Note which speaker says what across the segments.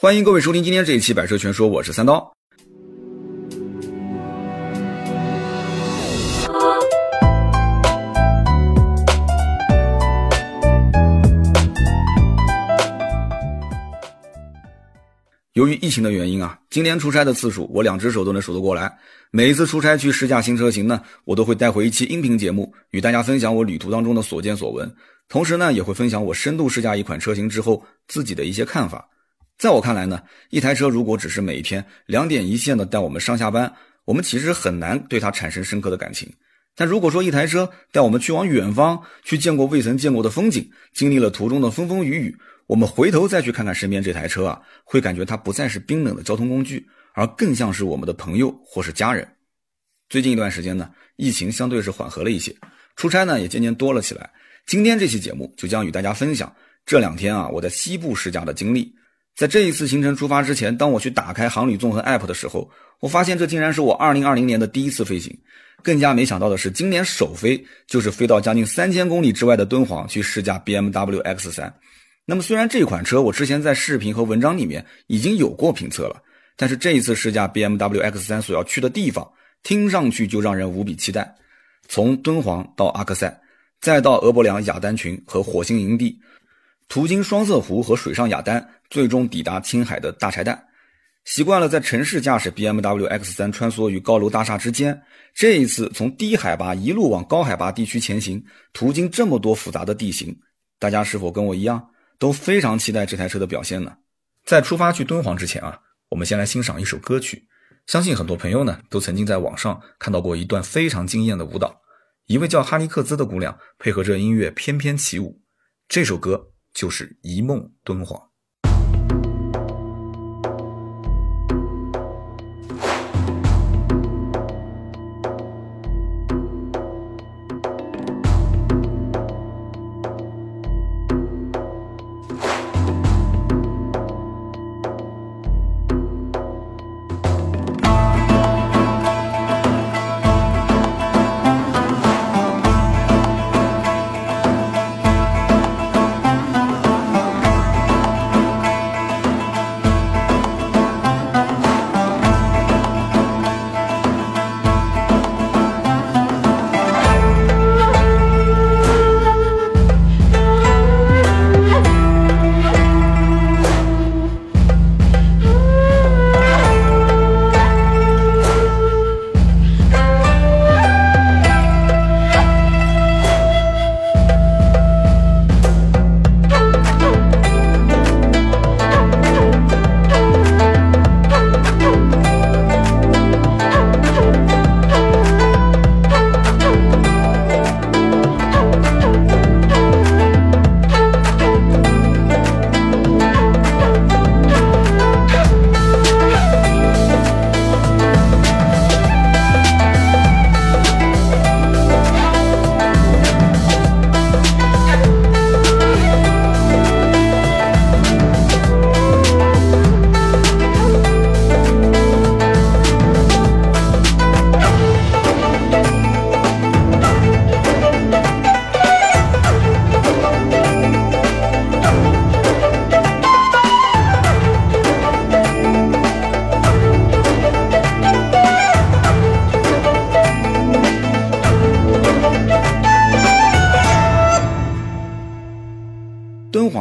Speaker 1: 欢迎各位收听今天这一期《百车全说》，我是三刀。由于疫情的原因啊，今年出差的次数我两只手都能数得过来。每一次出差去试驾新车型呢，我都会带回一期音频节目，与大家分享我旅途当中的所见所闻。同时呢，也会分享我深度试驾一款车型之后自己的一些看法。在我看来呢，一台车如果只是每天两点一线的带我们上下班，我们其实很难对它产生深刻的感情。但如果说一台车带我们去往远方，去见过未曾见过的风景，经历了途中的风风雨雨。我们回头再去看看身边这台车啊，会感觉它不再是冰冷的交通工具，而更像是我们的朋友或是家人。最近一段时间呢，疫情相对是缓和了一些，出差呢也渐渐多了起来。今天这期节目就将与大家分享这两天啊我在西部试驾的经历。在这一次行程出发之前，当我去打开航旅纵横 App 的时候，我发现这竟然是我2020年的第一次飞行。更加没想到的是，今年首飞就是飞到将近三千公里之外的敦煌去试驾 BMW X3。那么虽然这款车我之前在视频和文章里面已经有过评测了，但是这一次试驾 BMW X3 所要去的地方，听上去就让人无比期待。从敦煌到阿克塞，再到俄伯良雅丹群和火星营地，途经双色湖和水上雅丹，最终抵达青海的大柴旦。习惯了在城市驾驶 BMW X3 穿梭于高楼大厦之间，这一次从低海拔一路往高海拔地区前行，途经这么多复杂的地形，大家是否跟我一样？都非常期待这台车的表现呢。在出发去敦煌之前啊，我们先来欣赏一首歌曲。相信很多朋友呢都曾经在网上看到过一段非常惊艳的舞蹈，一位叫哈尼克兹的姑娘配合着音乐翩翩起舞。这首歌就是《一梦敦煌》。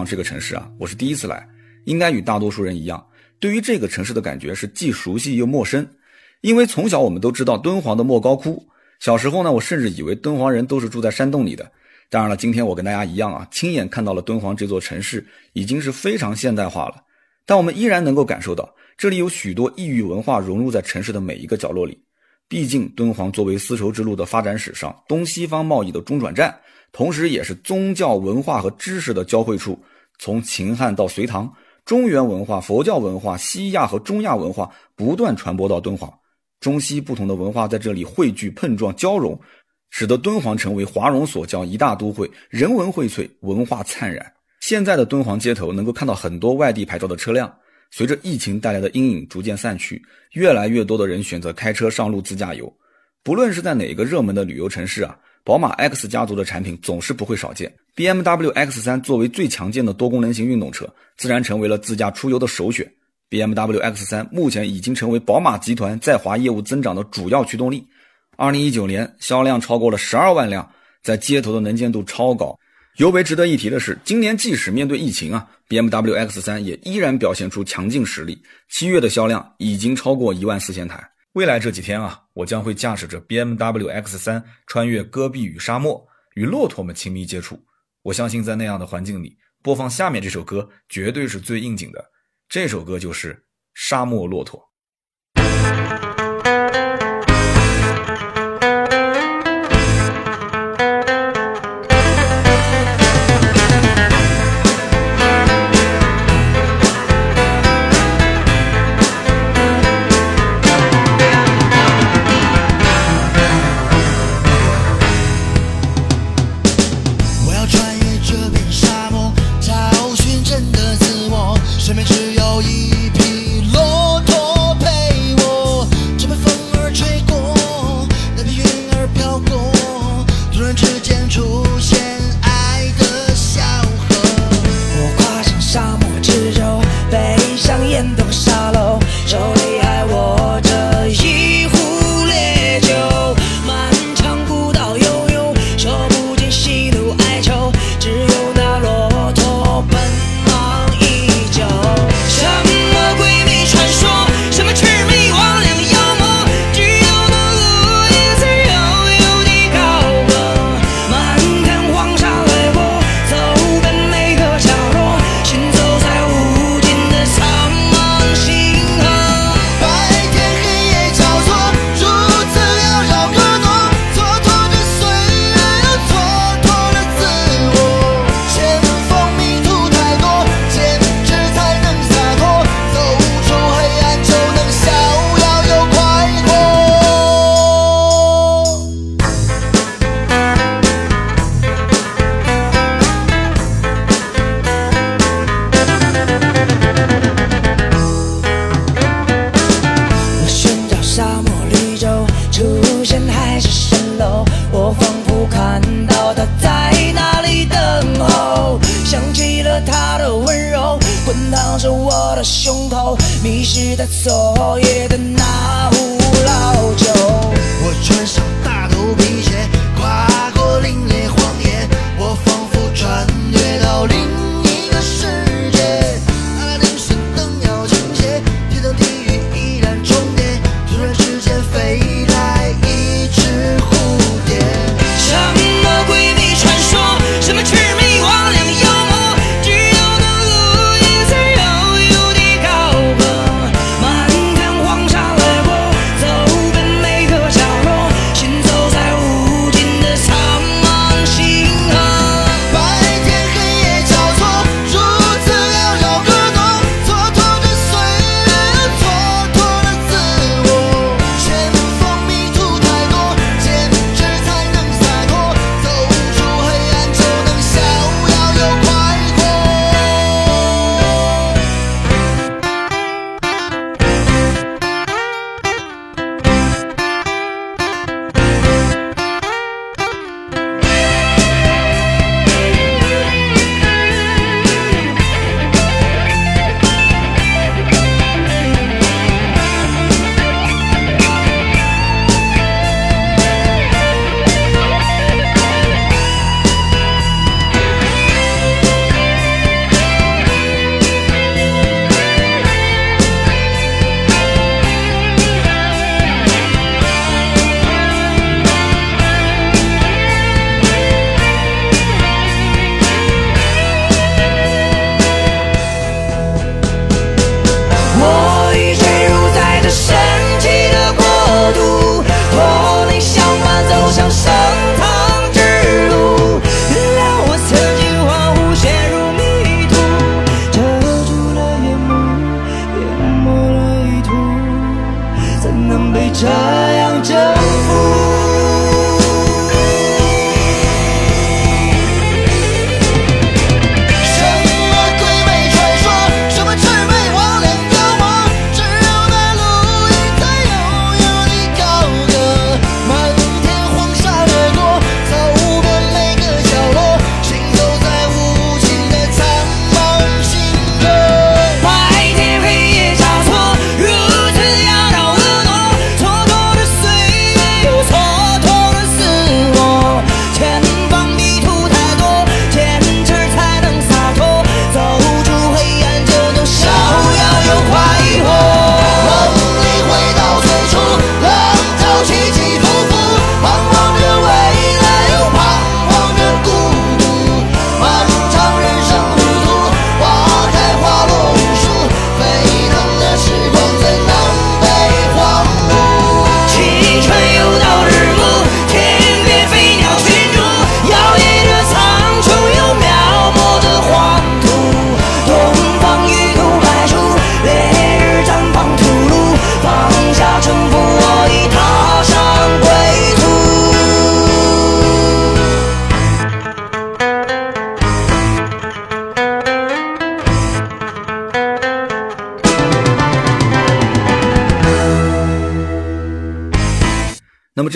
Speaker 1: 这个城市啊，我是第一次来，应该与大多数人一样，对于这个城市的感觉是既熟悉又陌生。因为从小我们都知道敦煌的莫高窟，小时候呢，我甚至以为敦煌人都是住在山洞里的。当然了，今天我跟大家一样啊，亲眼看到了敦煌这座城市已经是非常现代化了，但我们依然能够感受到这里有许多异域文化融入在城市的每一个角落里。毕竟，敦煌作为丝绸之路的发展史上东西方贸易的中转站。同时，也是宗教文化和知识的交汇处。从秦汉到隋唐，中原文化、佛教文化、西亚和中亚文化不断传播到敦煌，中西不同的文化在这里汇聚、碰撞、交融，使得敦煌成为华容所交一大都会，人文荟萃，文化灿然。现在的敦煌街头能够看到很多外地牌照的车辆。随着疫情带来的阴影逐渐散去，越来越多的人选择开车上路自驾游。不论是在哪个热门的旅游城市啊。宝马 X 家族的产品总是不会少见，BMW X3 作为最强健的多功能型运动车，自然成为了自驾出游的首选。
Speaker 2: ，BMW X3 目前已经成为宝马集团在华业务增长的主要驱动力。二零一九年销量超过了十二万辆，在街头的能见度超高。尤为值得一提的是，今年即使面对疫情啊，BMW X3 也依然表现出强劲实力。七月的销量已经超过一万四千台。未来这几天啊，我将会驾驶着 BMW X3 穿越戈壁与沙漠，与骆驼们亲密接触。我相信在那样的环境里，播放下面这首歌绝对是最应景的。这首歌就是《沙漠骆驼》。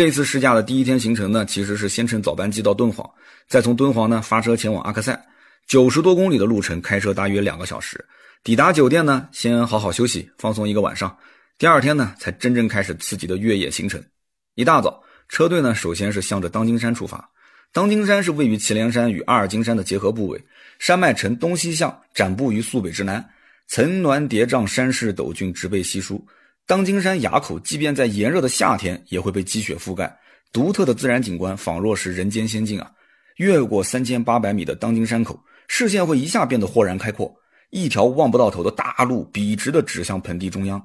Speaker 1: 这次试驾的第一天行程呢，其实是先乘早班机到敦煌，再从敦煌呢发车前往阿克塞，九十多公里的路程，开车大约两个小时。抵达酒店呢，先好好休息，放松一个晚上。第二天呢，才真正开始刺激的越野行程。一大早，车队呢首先是向着当金山出发。当金山是位于祁连山与阿尔金山的结合部位，山脉呈东西向，展布于肃北之南，层峦叠嶂，山势陡峻，植被稀疏。当金山垭口，即便在炎热的夏天，也会被积雪覆盖，独特的自然景观仿若是人间仙境啊！越过三千八百米的当金山口，视线会一下变得豁然开阔。一条望不到头的大路笔直地指向盆地中央，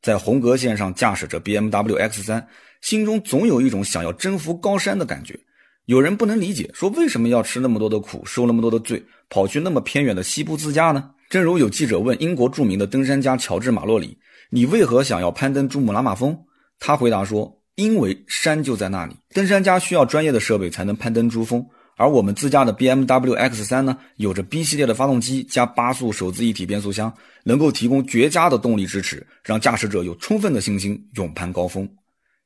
Speaker 1: 在红格线上驾驶着 BMW X3，心中总有一种想要征服高山的感觉。有人不能理解，说为什么要吃那么多的苦，受那么多的罪，跑去那么偏远的西部自驾呢？正如有记者问英国著名的登山家乔治·马洛里：“你为何想要攀登珠穆朗玛峰？”他回答说：“因为山就在那里，登山家需要专业的设备才能攀登珠峰。”而我们自家的 BMW X3 呢，有着 B 系列的发动机加八速手自一体变速箱，能够提供绝佳的动力支持，让驾驶者有充分的信心勇攀高峰。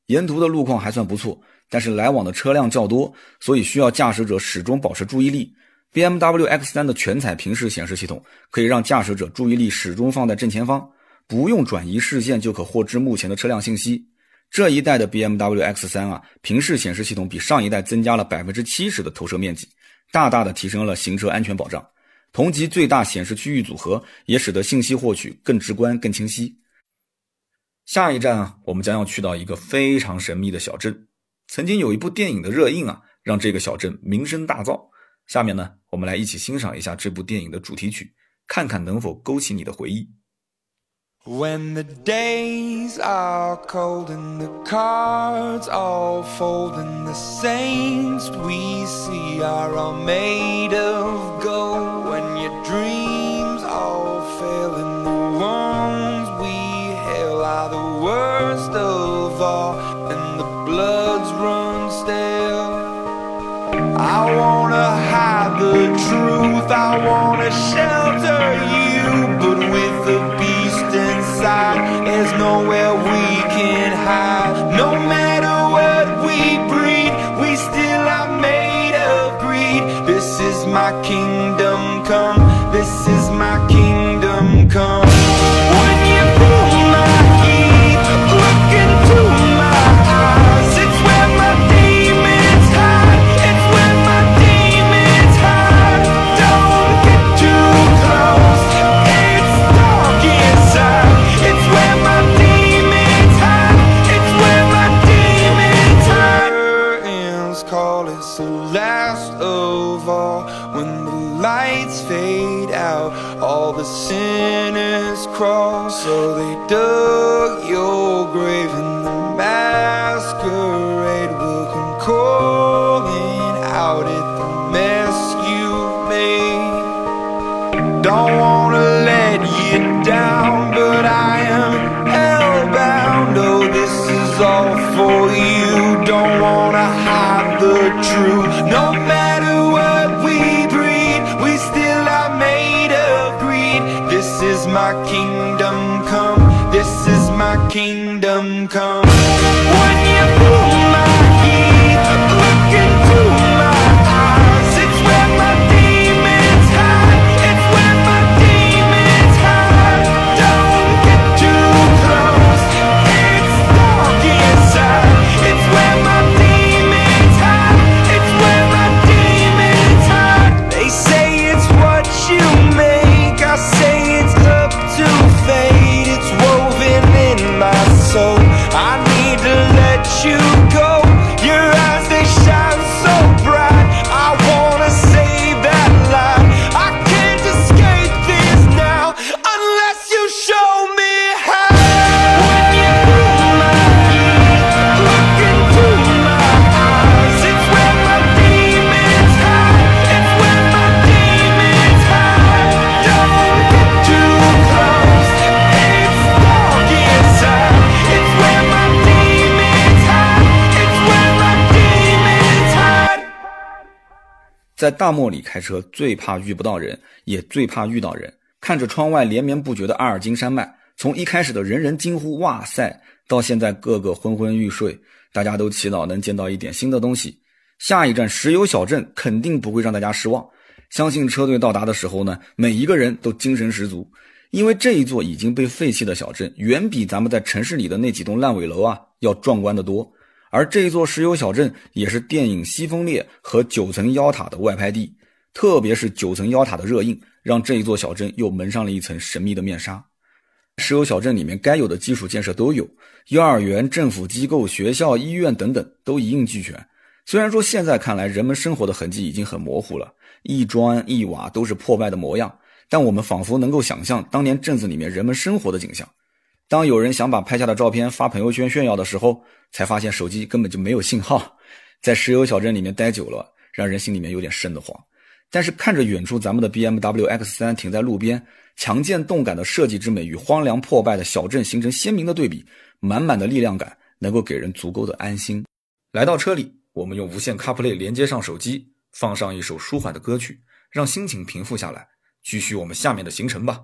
Speaker 1: 沿途的路况还算不错，但是来往的车辆较多，所以需要驾驶者始终保持注意力。BMW X3 的全彩平视显示系统可以让驾驶者注意力始终放在正前方，不用转移视线就可获知目前的车辆信息。这一代的 BMW X3 啊，平视显示系统比上一代增加了百分之七十的投射面积，大大的提升了行车安全保障。同级最大显示区域组合也使得信息获取更直观、更清晰。下一站啊，我们将要去到一个非常神秘的小镇。曾经有一部电影的热映啊，让这个小镇名声大噪。下面呢，我们来一起欣赏一下这部电影的主题曲，看看能否勾起你的回忆。
Speaker 3: When the days are cold and the cards all fold and the saints we see are all made of gold when your dreams all fail and the ones we hail are the worst of all and the bloods run stale I wanna hide the truth I wanna shelter you There's nowhere we can hide. No matter what we breed, we still are made of greed. This is my kingdom masquerade will come calling out at the mess you made. Don't wanna let you down, but I am hellbound. Oh, this is all for you. Don't wanna hide the truth. No matter
Speaker 1: 在大漠里开车，最怕遇不到人，也最怕遇到人。看着窗外连绵不绝的阿尔金山脉，
Speaker 4: 从一开始的人人惊呼“哇塞”，到现在个个昏昏欲睡，大家都祈祷能见到一点新的东西。下一站石油小镇肯定不会让大家失望。相信车队到达的时候呢，每一个人都精神十足，因为这一座已经被废弃的小镇，远比咱们在城市里的那几栋烂尾楼啊要壮观的多。而这座石油小镇也是电影《西风烈》和《九层妖塔》的外拍地，特别是《九层妖塔》的热映，让这一座小镇又蒙上了一层神秘的面纱。石油小镇里面该有的基础建设都有，幼儿园、政府机构、学校、医院等等都一应俱全。虽然说现在看来人们生活的痕迹已经很模糊了，一砖一瓦都是破败的模样，但我们仿佛能够想象当年镇子里面人们生活的景象。当有人想把拍下的照片发朋友圈炫耀的时候，才发现手机根本就没有信号。在石油小镇里面待久了，让人心里面有点瘆得慌。但是看着远处咱们的 BMW X3 停在路边，强健动感的设计之美与荒凉破败的小镇形成鲜明的对比，满满的力量感能够给人足够的安心。来到车里。我们用无线 CarPlay 连接上手机，放上一首舒缓的歌曲，让心情平复下来，继续我们下面的行程吧。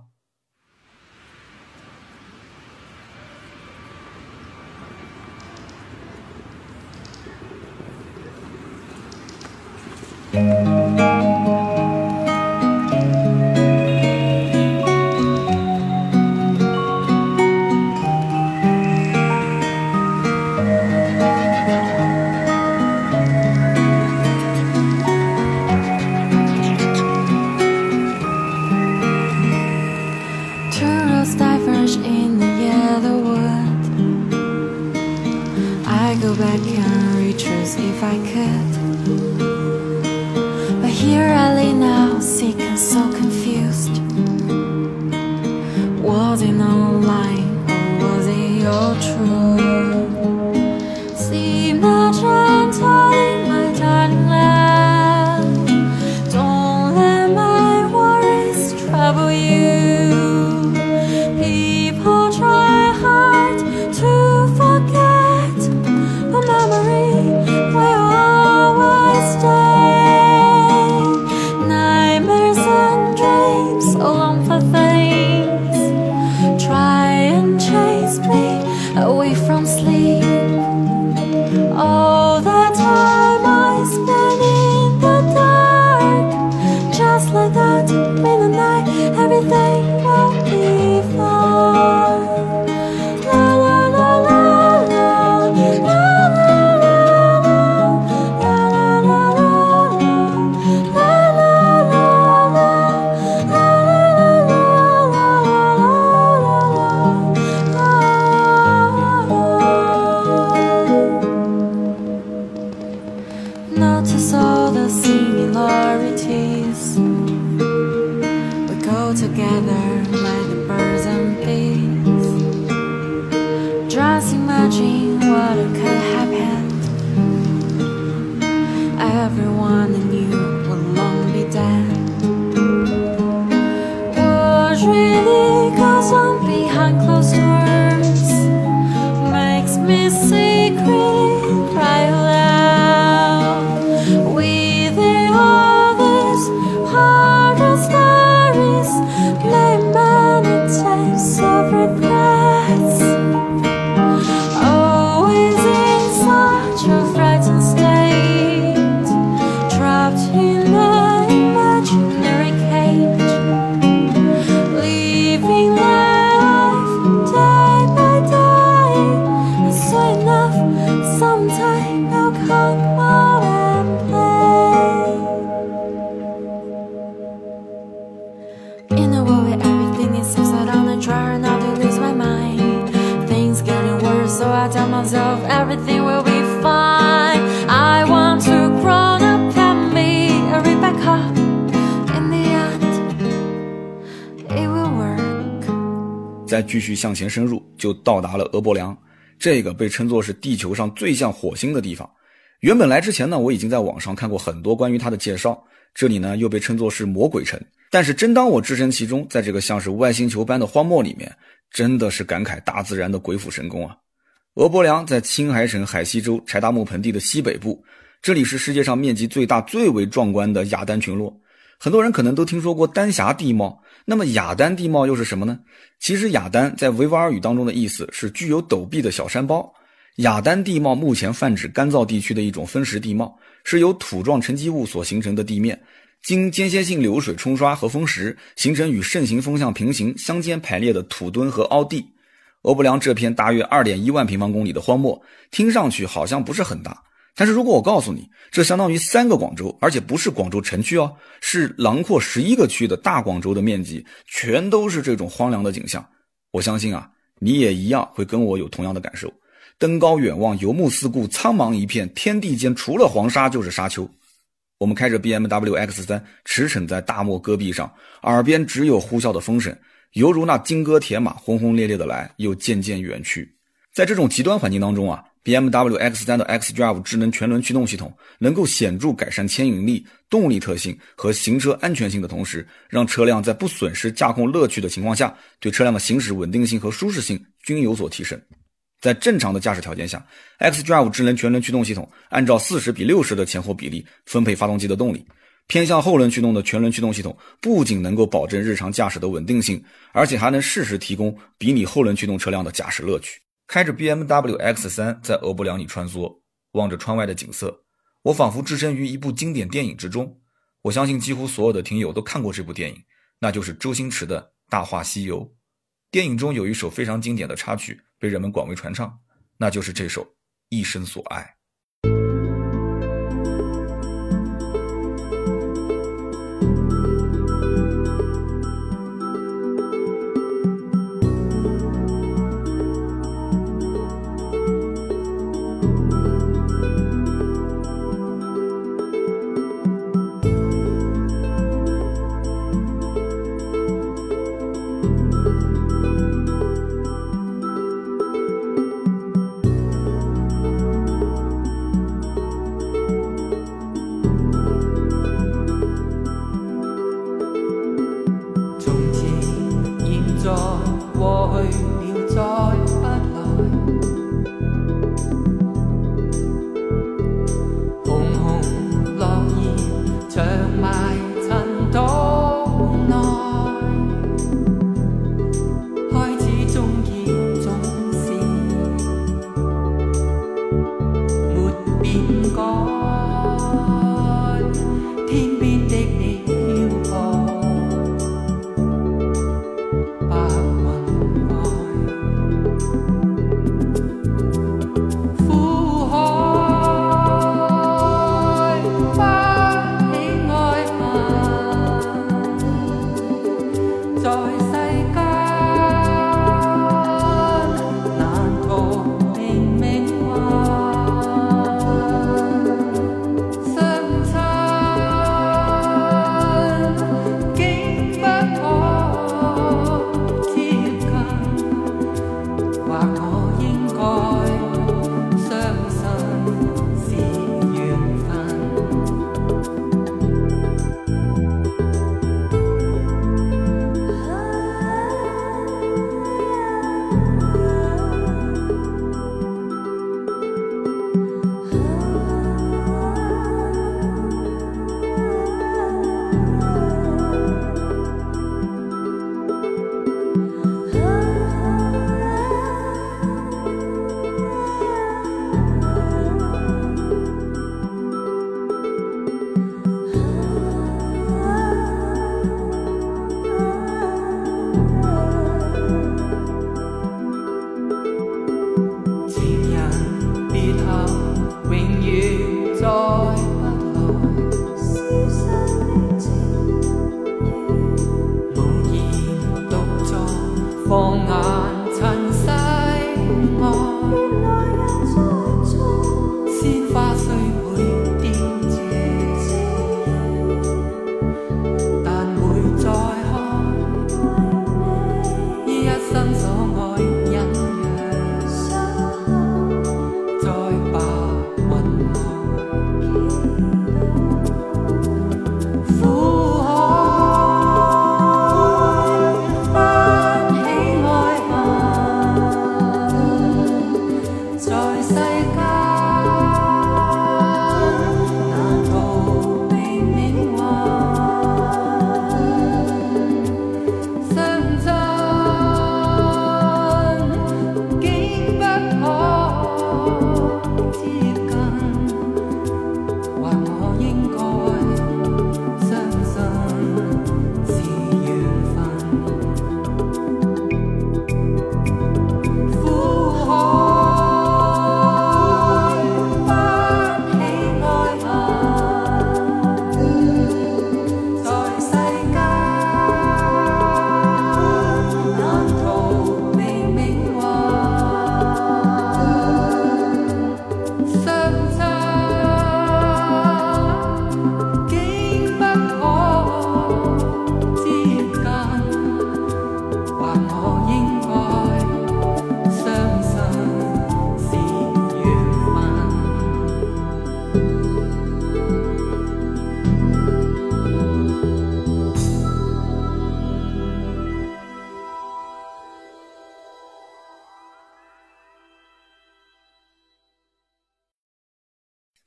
Speaker 4: 再继续向前深入，就到达了俄伯梁，这个被称作是地球上最像火星的地方。原本来之前呢，我已经在网上看过很多关于它的介绍。这里呢又被称作是魔鬼城。但是真当我置身其中，在这个像是外星球般的荒漠里面，真的是感慨大自然的鬼斧神工啊！俄伯梁在青海省海西州柴达木盆地的西北部，这里是世界上面积最大、最为壮观的雅丹群落。
Speaker 1: 很多人可能都听说过丹霞地貌，那么雅丹地貌又是什么呢？其实雅丹在维吾尔语当中的意思是具有陡壁的小山包。雅丹地貌目前泛指干燥地区的一种分时地貌，是由土状沉积物所形成的地面，经间歇性流水冲刷和风蚀，形成与盛行风向平行、相间排列的土墩和凹地。俄布良这片大约二点一万平方公里的荒漠，听上去好像不是很大。但是如果我告诉你，这相当于三个广州，而且不是广州城区哦，是囊括十一个区的大广州的面积，全都是这种荒凉的景象，我相信啊，你也一样会跟我有同样的感受。登高远望，游目四顾，苍茫一片，天地间除了黄沙就是沙丘。我们开着 BMW X3 驰骋在大漠戈壁上，耳边只有呼啸的风声，犹如那金戈铁马轰轰烈烈的来，又渐渐远去。在这种极端环境当中啊。BMW X3 的 xDrive 智能全轮驱动系统能够显著改善牵引力、动力特性和行车安全性的同时，让车辆在不损失驾控乐趣的情况下，对车辆的行驶稳定性和舒适性均有所提升。在正常的驾驶条件下，xDrive 智能全轮驱动系统按照四十比六十的前后比例分配发动机的动力，偏向后轮驱动的全轮驱动系统不仅能够保证日常驾驶的稳定性，而且还能适时提供比拟后轮驱动车辆的驾驶乐趣。开着 BMW X3 在俄布良里穿梭，望着窗外的景色，我仿佛置身于一部经典电影之中。我相信几乎所有的听友都看过这部电影，那就是周星驰的《大话西游》。电影中有一首非常经典的插曲，被人们广为传唱，那就是这首《一生所爱》。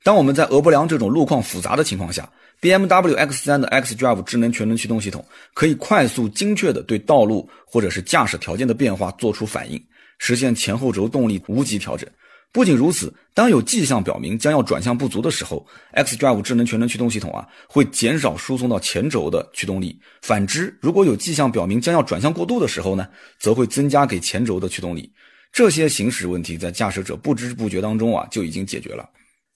Speaker 1: 当我们在俄伯良这种路况复杂的情况下，BMW X3 的 xDrive 智能全轮驱动系统可以快速精确的对道路或者是驾驶条件的变化做出反应，实现前后轴动力无级调整。不仅如此，当有迹象表明将要转向不足的时候，xDrive 智能全轮驱动系统啊会减少输送到前轴的驱动力。反之，如果有迹象表明将要转向过度的时候呢，则会增加给前轴的驱动力。这些行驶问题在驾驶者不知不觉当中啊就已经解决了。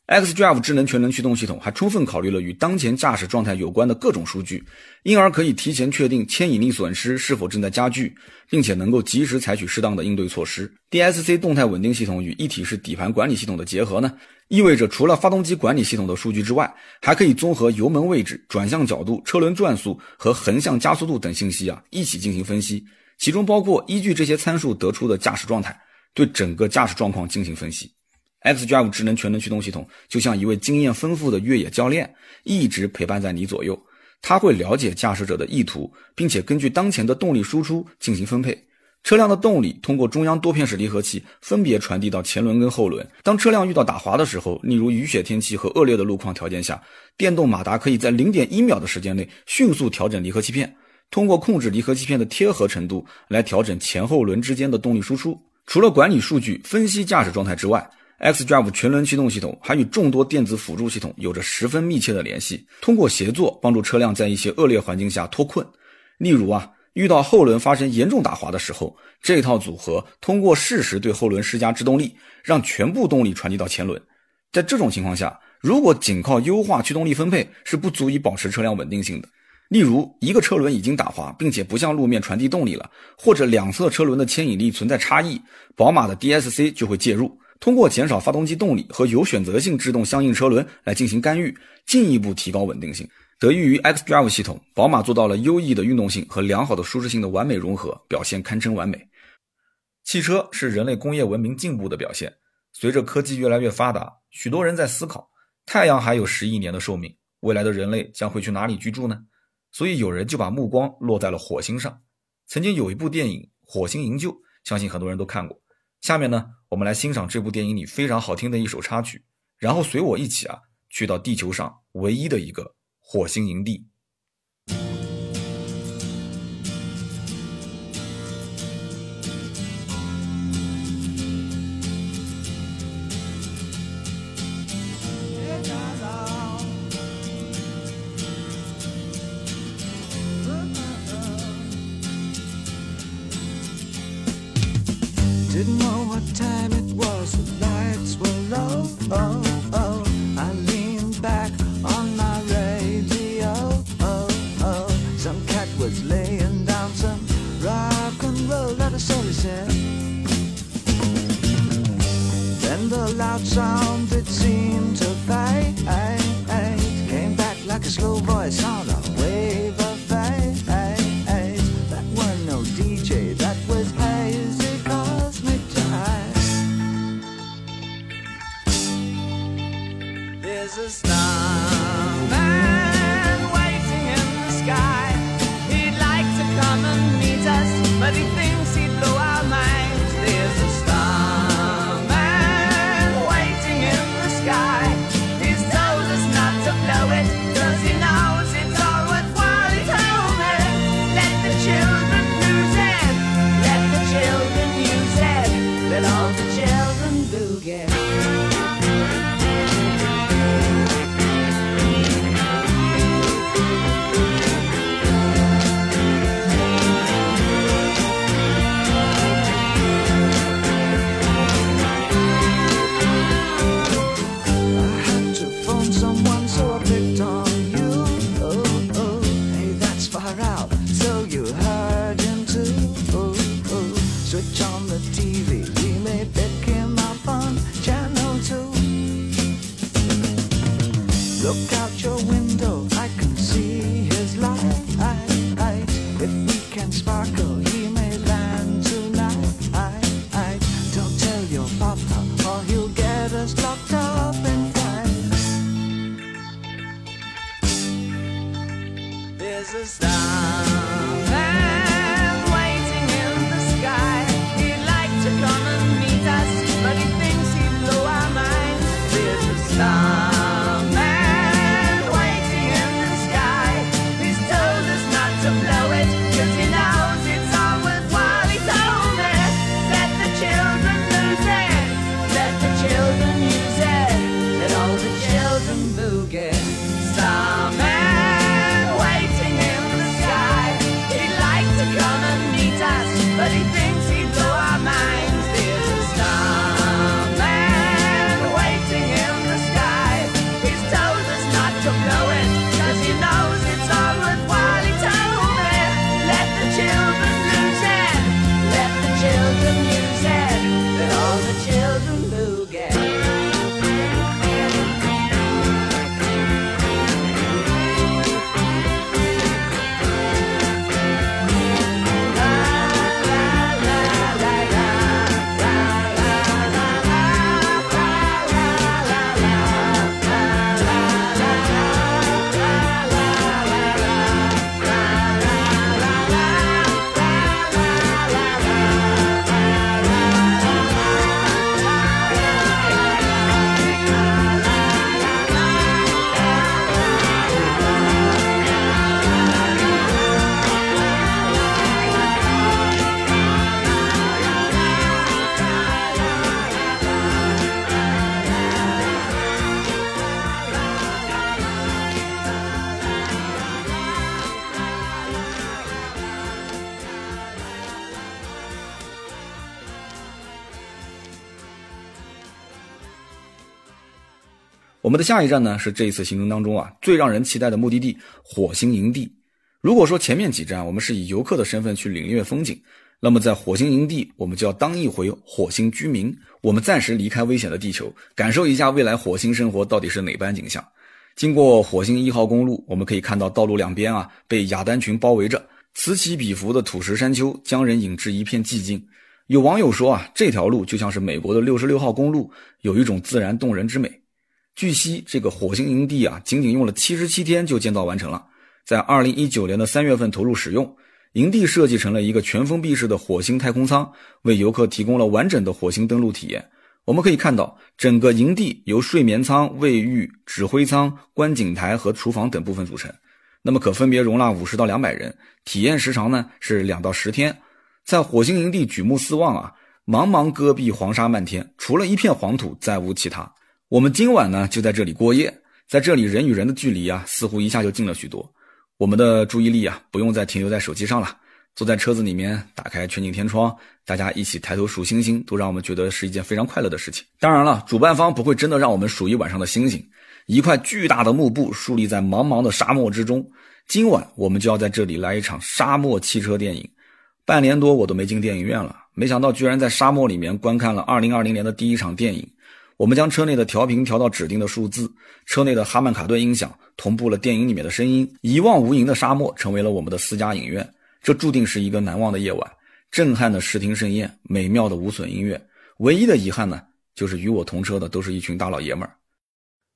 Speaker 1: xDrive 智能全能驱动系统还充分考虑了与当前驾驶状态有关的各种数据，因而可以提前确定牵引力损失是否正在加剧，并且能够及时采取适当的应对措施。DSC 动态稳定系统与一体式底盘管理系统的结合呢，意味着除了发动机管理系统的数据之外，还可以综合油门位置、转向角度、车轮转速和横向加速度等信息啊一起进行分析，其中包括依据这些参数得出的驾驶状态，对整个驾驶状况进行分析。xDrive 智能全能驱动系统就像一位经验丰富的越野教练，一直陪伴在你左右。他会了解驾驶者的意图，并且根据当前的动力输出进行分配。车辆的动力通过中央多片式离合器分别传递到前轮跟后轮。当车辆遇到打滑的时候，例如雨雪天气和恶劣的路况条件下，电动马达可以在零点一秒的时间内迅速调整离合器片，通过控制离合器片的贴合程度来调整前后轮之间的动力输出。除了管理数据、分析驾驶状态之外，xDrive 全轮驱动系统还与众多电子辅助系统有着十分密切的联系，通过协作帮助车辆在一些恶劣环境下脱困。例如啊，遇到后轮发生严重打滑的时候，这套组合通过适时对后轮施加制动力，让全部动力传递到前轮。在这种情况下，如果仅靠优化驱动力分配是不足以保持车辆稳定性的。例如，一个车轮已经打滑，并且不向路面传递动力了，或者两侧车轮的牵引力存在差异，宝马的 DSC 就会介入。通过减少发动机动力和有选择性制动相应车轮来进行干预，进一步提高稳定性。得益于 xDrive 系统，宝马做到了优异的运动性和良好的舒适性的完美融合，表现堪称完美。汽车是人类工业文明进步的表现。随着科技越来越发达，许多人在思考：太阳还有十亿年的寿命，未来的人类将会去哪里居住呢？所以有人就把目光落在了火星上。曾经有一部电影《火星营救》，相信很多人都看过。下面呢，我们来欣赏这部电影里非常好听的一首插曲，然后随我一起啊，去到地球上唯一的一个火星营地。们的下一站呢是这一次行程当中啊最让人期待的目的地——火星营地。如果说前面几站我们是以游客的身份去领略风景，那么在火星营地我们就要当一回火星居民，我们暂时离开危险的地球，感受一下未来火星生活到底是哪般景象。经过火星一号公路，我们可以看到道路两边啊被亚丹群包围着，此起彼伏的土石山丘将人引至一片寂静。有网友说啊，这条路就像是美国的六十六号公路，有一种自然动人之美。据悉，这个火星营地啊，仅仅用了七十七天就建造完成了。在二零一九年的三月份投入使用，营地设计成了一个全封闭式的火星太空舱，为游客提供了完整的火星登陆体验。我们可以看到，整个营地由睡眠舱、卫浴、指挥舱、观景台和厨房等部分组成，那么可分别容纳五十到两百人。体验时长呢是两到十天。在火星营地举目四望啊，茫茫戈壁黄沙漫天，除了一片黄土，再无其他。我们今晚呢就在这里过夜，在这里人与人的距离啊，似乎一下就近了许多。我们的注意力啊，不用再停留在手机上了。坐在车子里面，打开全景天窗，大家一起抬头数星星，都让我们觉得是一件非常快乐的事情。当然了，主办方不会真的让我们数一晚上的星星。一块巨大的幕布竖立在茫茫的沙漠之中，今晚我们就要在这里来一场沙漠汽车电影。半年多我都没进电影院了，没想到居然在沙漠里面观看了2020年的第一场电影。我们将车内的调频调到指定的数字，车内的哈曼卡顿音响同步了电影里面的声音。一望无垠的沙漠成为了我们的私家影院，这注定是一个难忘的夜晚。震撼的视听盛宴，美妙的无损音乐。唯一的遗憾呢，就是与我同车的都是一群大老爷们儿。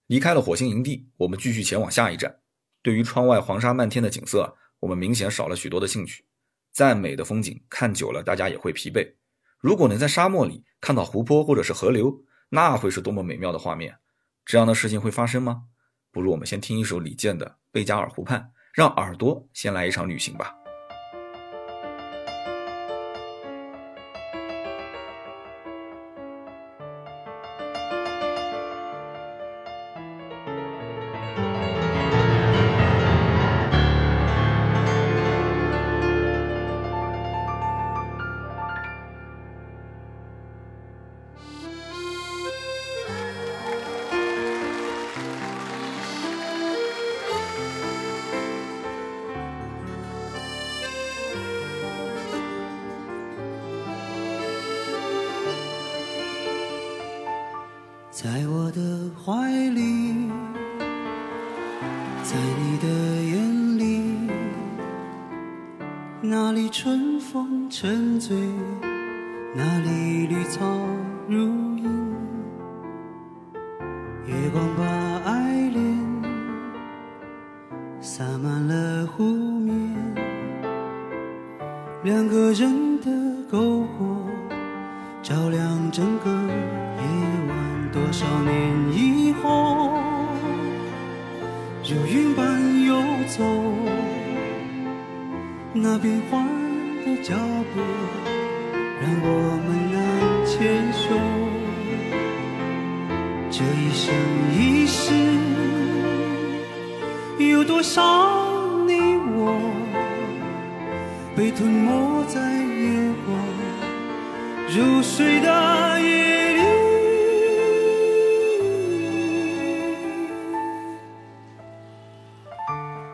Speaker 1: 离开了火星营地，我们继续前往下一站。对于窗外黄沙漫天的景色，我们明显少了许多的兴趣。再美的风景，看久了大家也会疲惫。如果能在沙漠里看到湖泊或者是河流，那会是多么美妙的画面！这样的事情会发生吗？不如我们先听一首李健的《贝加尔湖畔》，让耳朵先来一场旅行吧。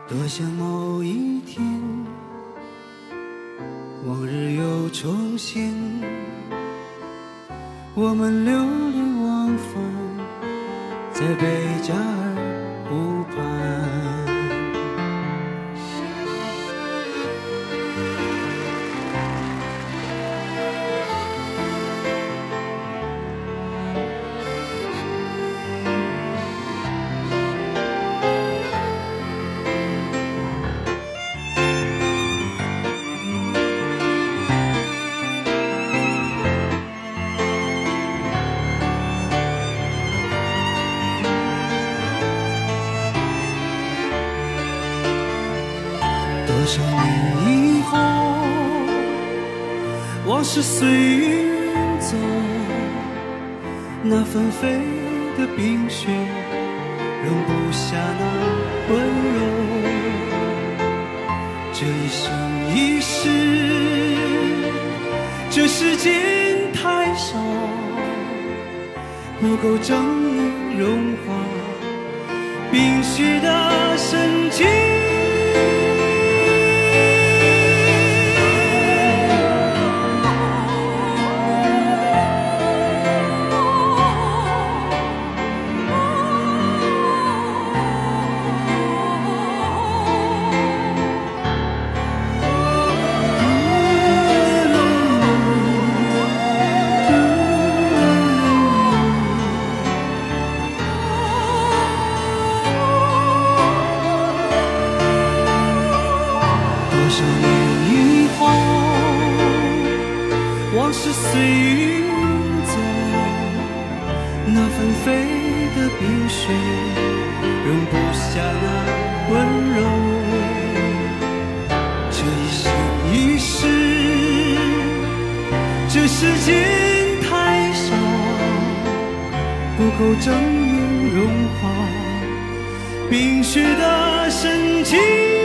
Speaker 5: 多想某一天，往日又重现，我们流连忘返在贝加尔少年以后，往事随云走，那纷飞的冰雪，容不下那温柔。这一生一世，这
Speaker 6: 时间太少，不够证明融化冰雪的深情。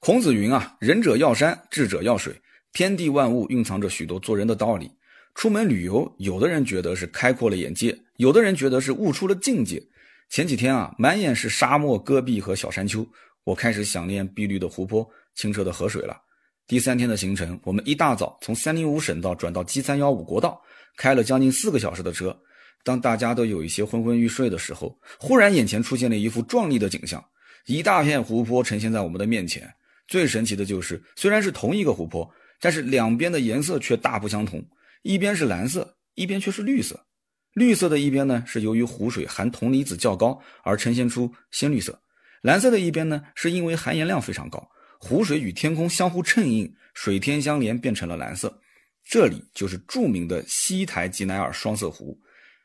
Speaker 1: 孔子云啊：“仁者要山，智者要水。天地万物蕴藏着许多做人的道理。出门旅游，有的人觉得是开阔了眼界，有的人觉得是悟出了境界。前几天啊，满眼是沙漠、戈壁和小山丘，我开始想念碧绿的湖泊、清澈的河水了。第三天的行程，我们一大早从三零五省道转到 G 三幺五国道，开了将近四个小时的车。当大家都有一些昏昏欲睡的时候，忽然眼前出现了一幅壮丽的景象，一大片湖泊呈现在我们的面前。最神奇的就是，虽然是同一个湖泊，但是两边的颜色却大不相同，一边是蓝色，一边却是绿色。绿色的一边呢，是由于湖水含铜离子较高而呈现出鲜绿色；蓝色的一边呢，是因为含盐量非常高，湖水与天空相互衬映，水天相连，变成了蓝色。这里就是著名的西台吉乃尔双色湖，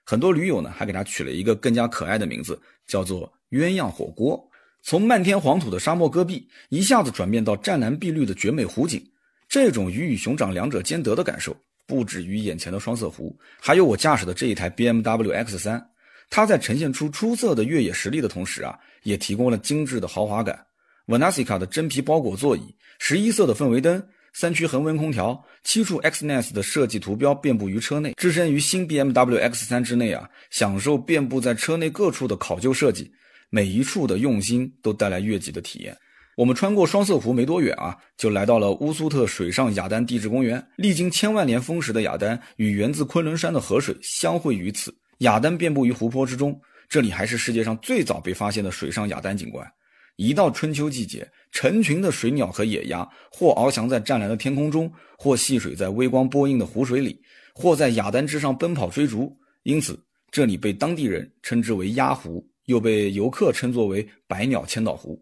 Speaker 1: 很多驴友呢还给它取了一个更加可爱的名字，叫做鸳鸯火锅。从漫天黄土的沙漠戈壁，一下子转变到湛蓝碧绿的绝美湖景，这种鱼与熊掌两者兼得的感受，不止于眼前的双色湖，还有我驾驶的这一台 BMW X3，它在呈现出出色的越野实力的同时啊，也提供了精致的豪华感。Vanasica 的真皮包裹座椅，十一色的氛围灯，三区恒温空调，七处 XNES 的设计图标遍布于车内，置身于新 BMW X3 之内啊，享受遍布在车内各处的考究设计。每一处的用心都带来越级的体验。我们穿过双色湖没多远啊，就来到了乌苏特水上雅丹地质公园。历经千万年风蚀的雅丹与源自昆仑山的河水相会于此，雅丹遍布于湖泊之中。这里还是世界上最早被发现的水上雅丹景观。一到春秋季节，成群的水鸟和野鸭，或翱翔在湛蓝的天空中，或戏水在微光波映的湖水里，或在雅丹之上奔跑追逐。因此，这里被当地人称之为鸭湖。又被游客称作为“百鸟千岛湖”。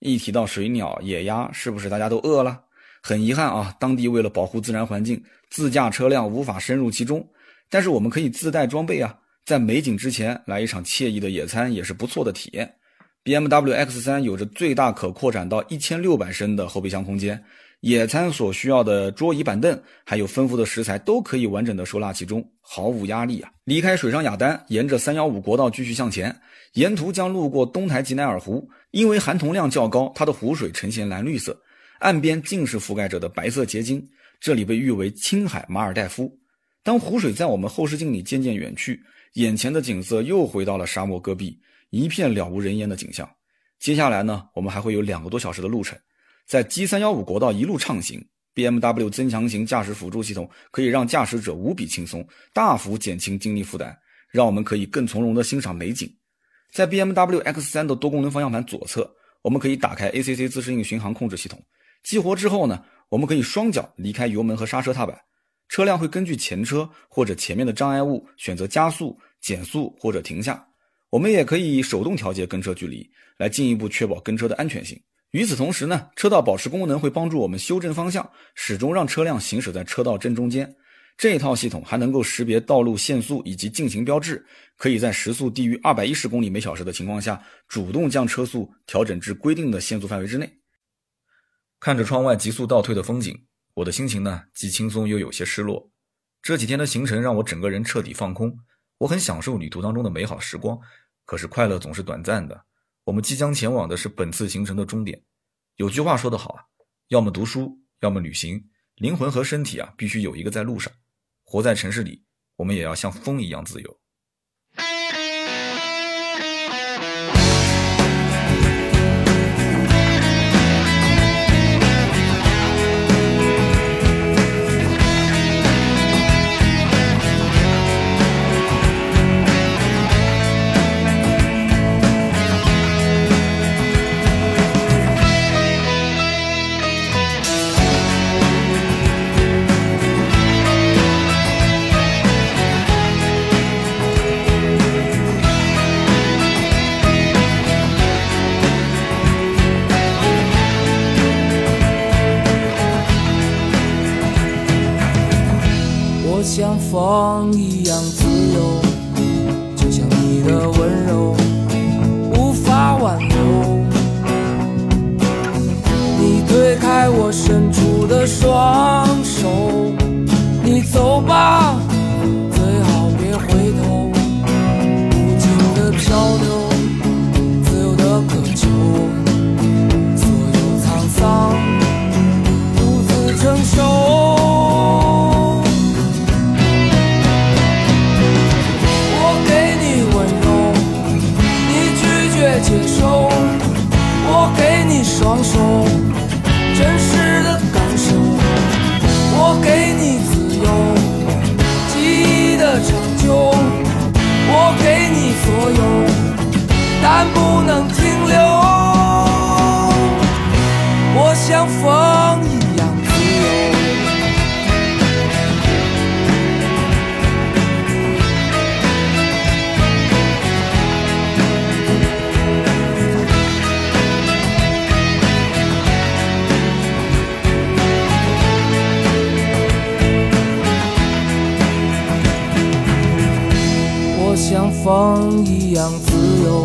Speaker 1: 一提到水鸟、野鸭，是不是大家都饿了？很遗憾啊，当地为了保护自然环境，自驾车辆无法深入其中。但是我们可以自带装备啊，在美景之前来一场惬意的野餐也是不错的体验。BMW X3 有着最大可扩展到一千六百升的后备箱空间，野餐所需要的桌椅板凳，还有丰富的食材都可以完整的收纳其中，毫无压力啊！离开水上雅丹，沿着三幺五国道继续向前，沿途将路过东台吉乃尔湖，因为含铜量较高，它的湖水呈现蓝绿色，岸边尽是覆盖着的白色结晶，这里被誉为青海马尔代夫。当湖水在我们后视镜里渐渐远去，眼前的景色又回到了沙漠戈壁。一片了无人烟的景象。接下来呢，我们还会有两个多小时的路程，在 G 三幺五国道一路畅行，BMW 增强型驾驶辅助系统可以让驾驶者无比轻松，大幅减轻精力负担，让我们可以更从容地欣赏美景。在 BMW X3 的多功能方向盘左侧，我们可以打开 ACC 自适应巡航控制系统。激活之后呢，我们可以双脚离开油门和刹车踏板，车辆会根据前车或者前面的障碍物选择加速、减速或者停下。我们也可以手动调节跟车距离，来进一步确保跟车的安全性。与此同时呢，车道保持功能会帮助我们修正方向，始终让车辆行驶在车道正中间。这套系统还能够识别道路限速以及禁行标志，可以在时速低于二百一十公里每小时的情况下，主动将车速调整至规定的限速范围之内。看着窗外急速倒退的风景，我的心情呢，既轻松又有些失落。这几天的行程让我整个人彻底放空，我很享受旅途当中的美好时光。可是快乐总是短暂的，我们即将前往的是本次行程的终点。有句话说得好啊，要么读书，要么旅行，灵魂和身体啊，必须有一个在路上。活在城市里，我们也要像风一样自由。
Speaker 7: 像风一样自由，就像你的温柔无法挽留。你推开我伸出的双双手，真实的感受。我给你自由，记忆的长久。我给你所有，但不能停留。我像风风一样自由，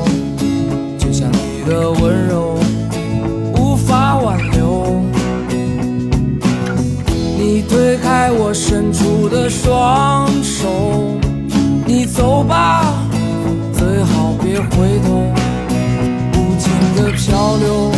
Speaker 7: 就像你的温柔无法挽留。你推开我伸出的双手，你走吧，最好别回头。无尽的漂流，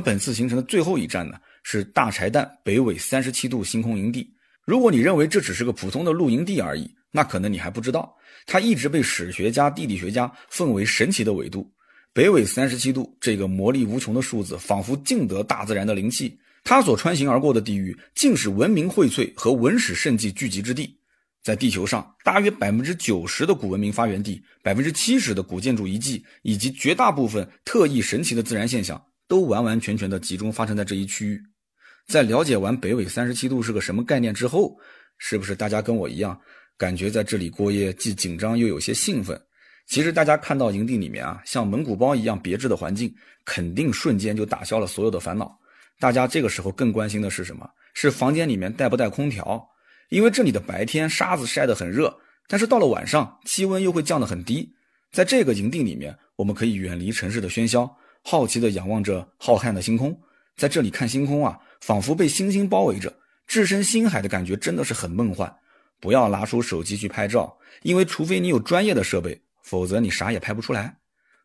Speaker 1: 们本次行程的最后一站呢，是大柴旦北纬三十七度星空营地。如果你认为这只是个普通的露营地而已，那可能你还不知道，它一直被史学家、地理学家奉为神奇的纬度。北纬三十七度这个魔力无穷的数字，仿佛尽得大自然的灵气。它所穿行而过的地域，竟是文明荟萃和文史圣迹聚集之地。在地球上，大约百分之九十的古文明发源地，百分之七十的古建筑遗迹，以及绝大部分特异神奇的自然现象，都完完全全的集中发生在这一区域。在了解完北纬三十七度是个什么概念之后，是不是大家跟我一样，感觉在这里过夜既紧张又有些兴奋？其实大家看到营地里面啊，像蒙古包一样别致的环境，肯定瞬间就打消了所有的烦恼。大家这个时候更关心的是什么？是房间里面带不带空调？因为这里的白天沙子晒得很热，但是到了晚上气温又会降得很低。在这个营地里面，我们可以远离城市的喧嚣，好奇地仰望着浩瀚的星空。在这里看星空啊，仿佛被星星包围着，置身星海的感觉真的是很梦幻。不要拿出手机去拍照，因为除非你有专业的设备，否则你啥也拍不出来。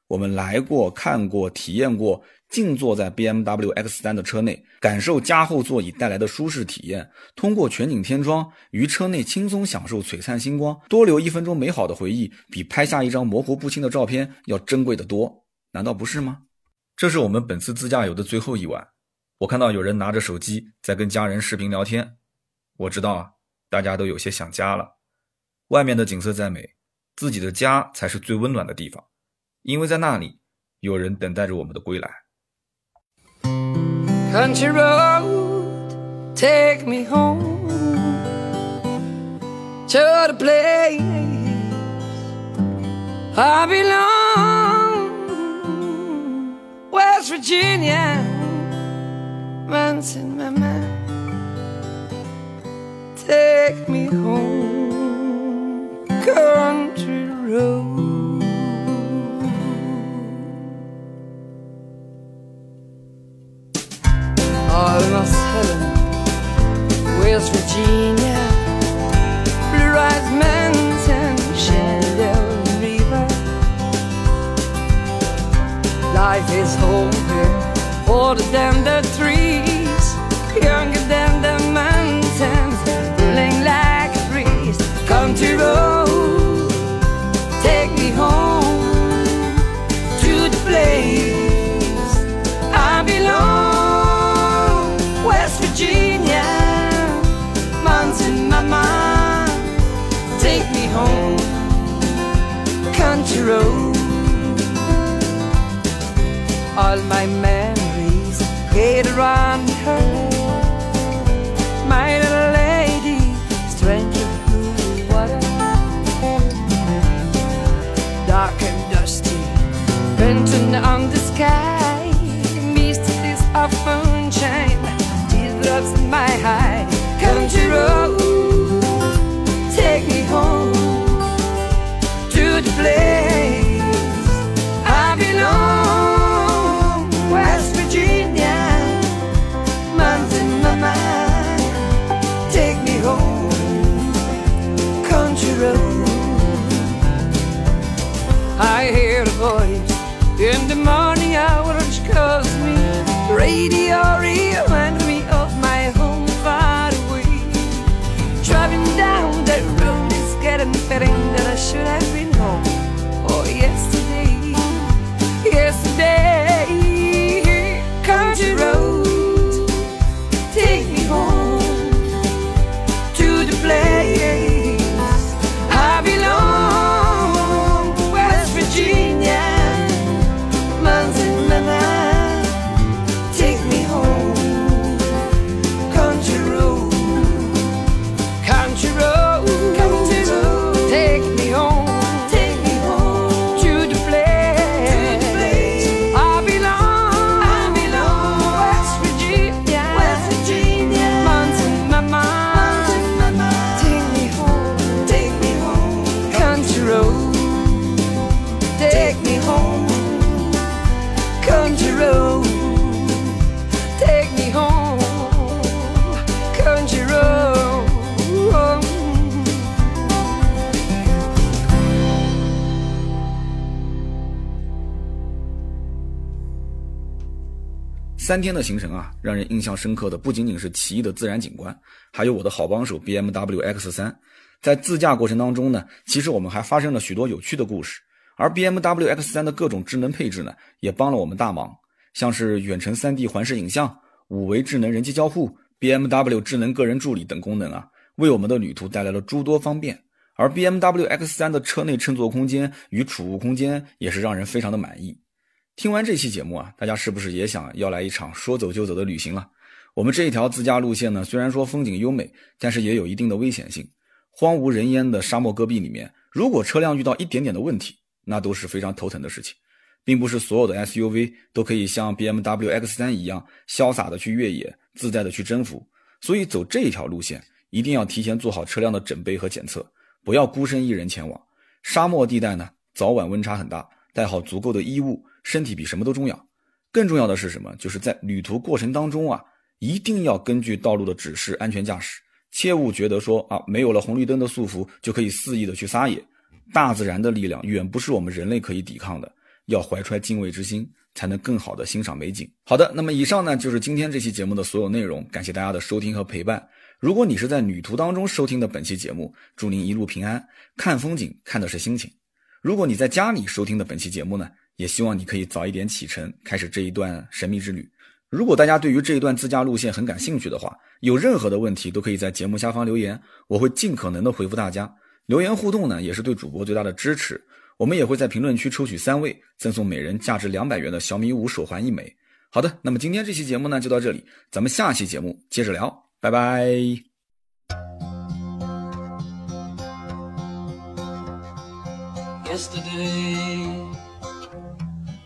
Speaker 1: 我们来过、看过、体验过，静坐在 BMW X3 的车内，感受加厚座椅带来的舒适体验。通过全景天窗，于车内轻松享受璀璨星光，多留一分钟美好的回忆，比拍下一张模糊不清的照片要珍贵的多，难道不是吗？这是我们本次自驾游的最后一晚，我看到有人拿着手机在跟家人视频聊天，我知道啊，大家都有些想家了。外面的景色再美，自己的家才是最温暖的地方。因为在那里，有人等待着我们的归来。
Speaker 8: Country road, take me home to the place I belong. West Virginia, runs in my mind. Take me home, country road. Oh, almost heaven, West Virginia, life is holding than the trees. tree. All my memories get around her. My little lady, stranger blue water, dark and dusty, Benton on the sky, mysteries of moonshine, teardrops in my eye. Country road, take me home to the place
Speaker 1: 三天的行程啊，让人印象深刻的不仅仅是奇异的自然景观，还有我的好帮手 BMW X3。在自驾过程当中呢，其实我们还发生了许多有趣的故事。而 BMW X3 的各种智能配置呢，也帮了我们大忙，像是远程 3D 环视影像、五维智能人机交互、BMW 智能个人助理等功能啊，为我们的旅途带来了诸多方便。而 BMW X3 的车内乘坐空间与储物空间也是让人非常的满意。听完这期节目啊，大家是不是也想要来一场说走就走的旅行了？我们这一条自驾路线呢，虽然说风景优美，但是也有一定的危险性。荒无人烟的沙漠戈壁里面，如果车辆遇到一点点的问题，那都是非常头疼的事情。并不是所有的 SUV 都可以像 BMW X3 一样潇洒的去越野，自在的去征服。所以走这一条路线，一定要提前做好车辆的整备和检测。不要孤身一人前往沙漠地带呢，早晚温差很大，带好足够的衣物，身体比什么都重要。更重要的是什么？就是在旅途过程当中啊，一定要根据道路的指示安全驾驶，切勿觉得说啊，没有了红绿灯的束缚就可以肆意的去撒野。大自然的力量远不是我们人类可以抵抗的，要怀揣敬畏之心，才能更好的欣赏美景。好的，那么以上呢就是今天这期节目的所有内容，感谢大家的收听和陪伴。如果你是在旅途当中收听的本期节目，祝您一路平安。看风景看的是心情。如果你在家里收听的本期节目呢，也希望你可以早一点启程，开始这一段神秘之旅。如果大家对于这一段自驾路线很感兴趣的话，有任何的问题都可以在节目下方留言，我会尽可能的回复大家。留言互动呢，也是对主播最大的支持。我们也会在评论区抽取三位，赠送每人价值两百元的小米五手环一枚。好的，那么今天这期节目呢就到这里，咱们下期节目接着聊。拜拜。
Speaker 6: yesterday.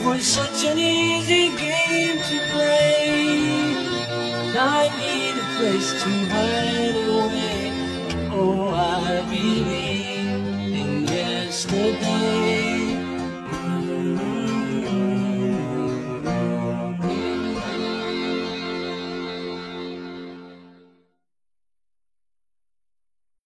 Speaker 6: Love was such an easy game to play. I need a place to hide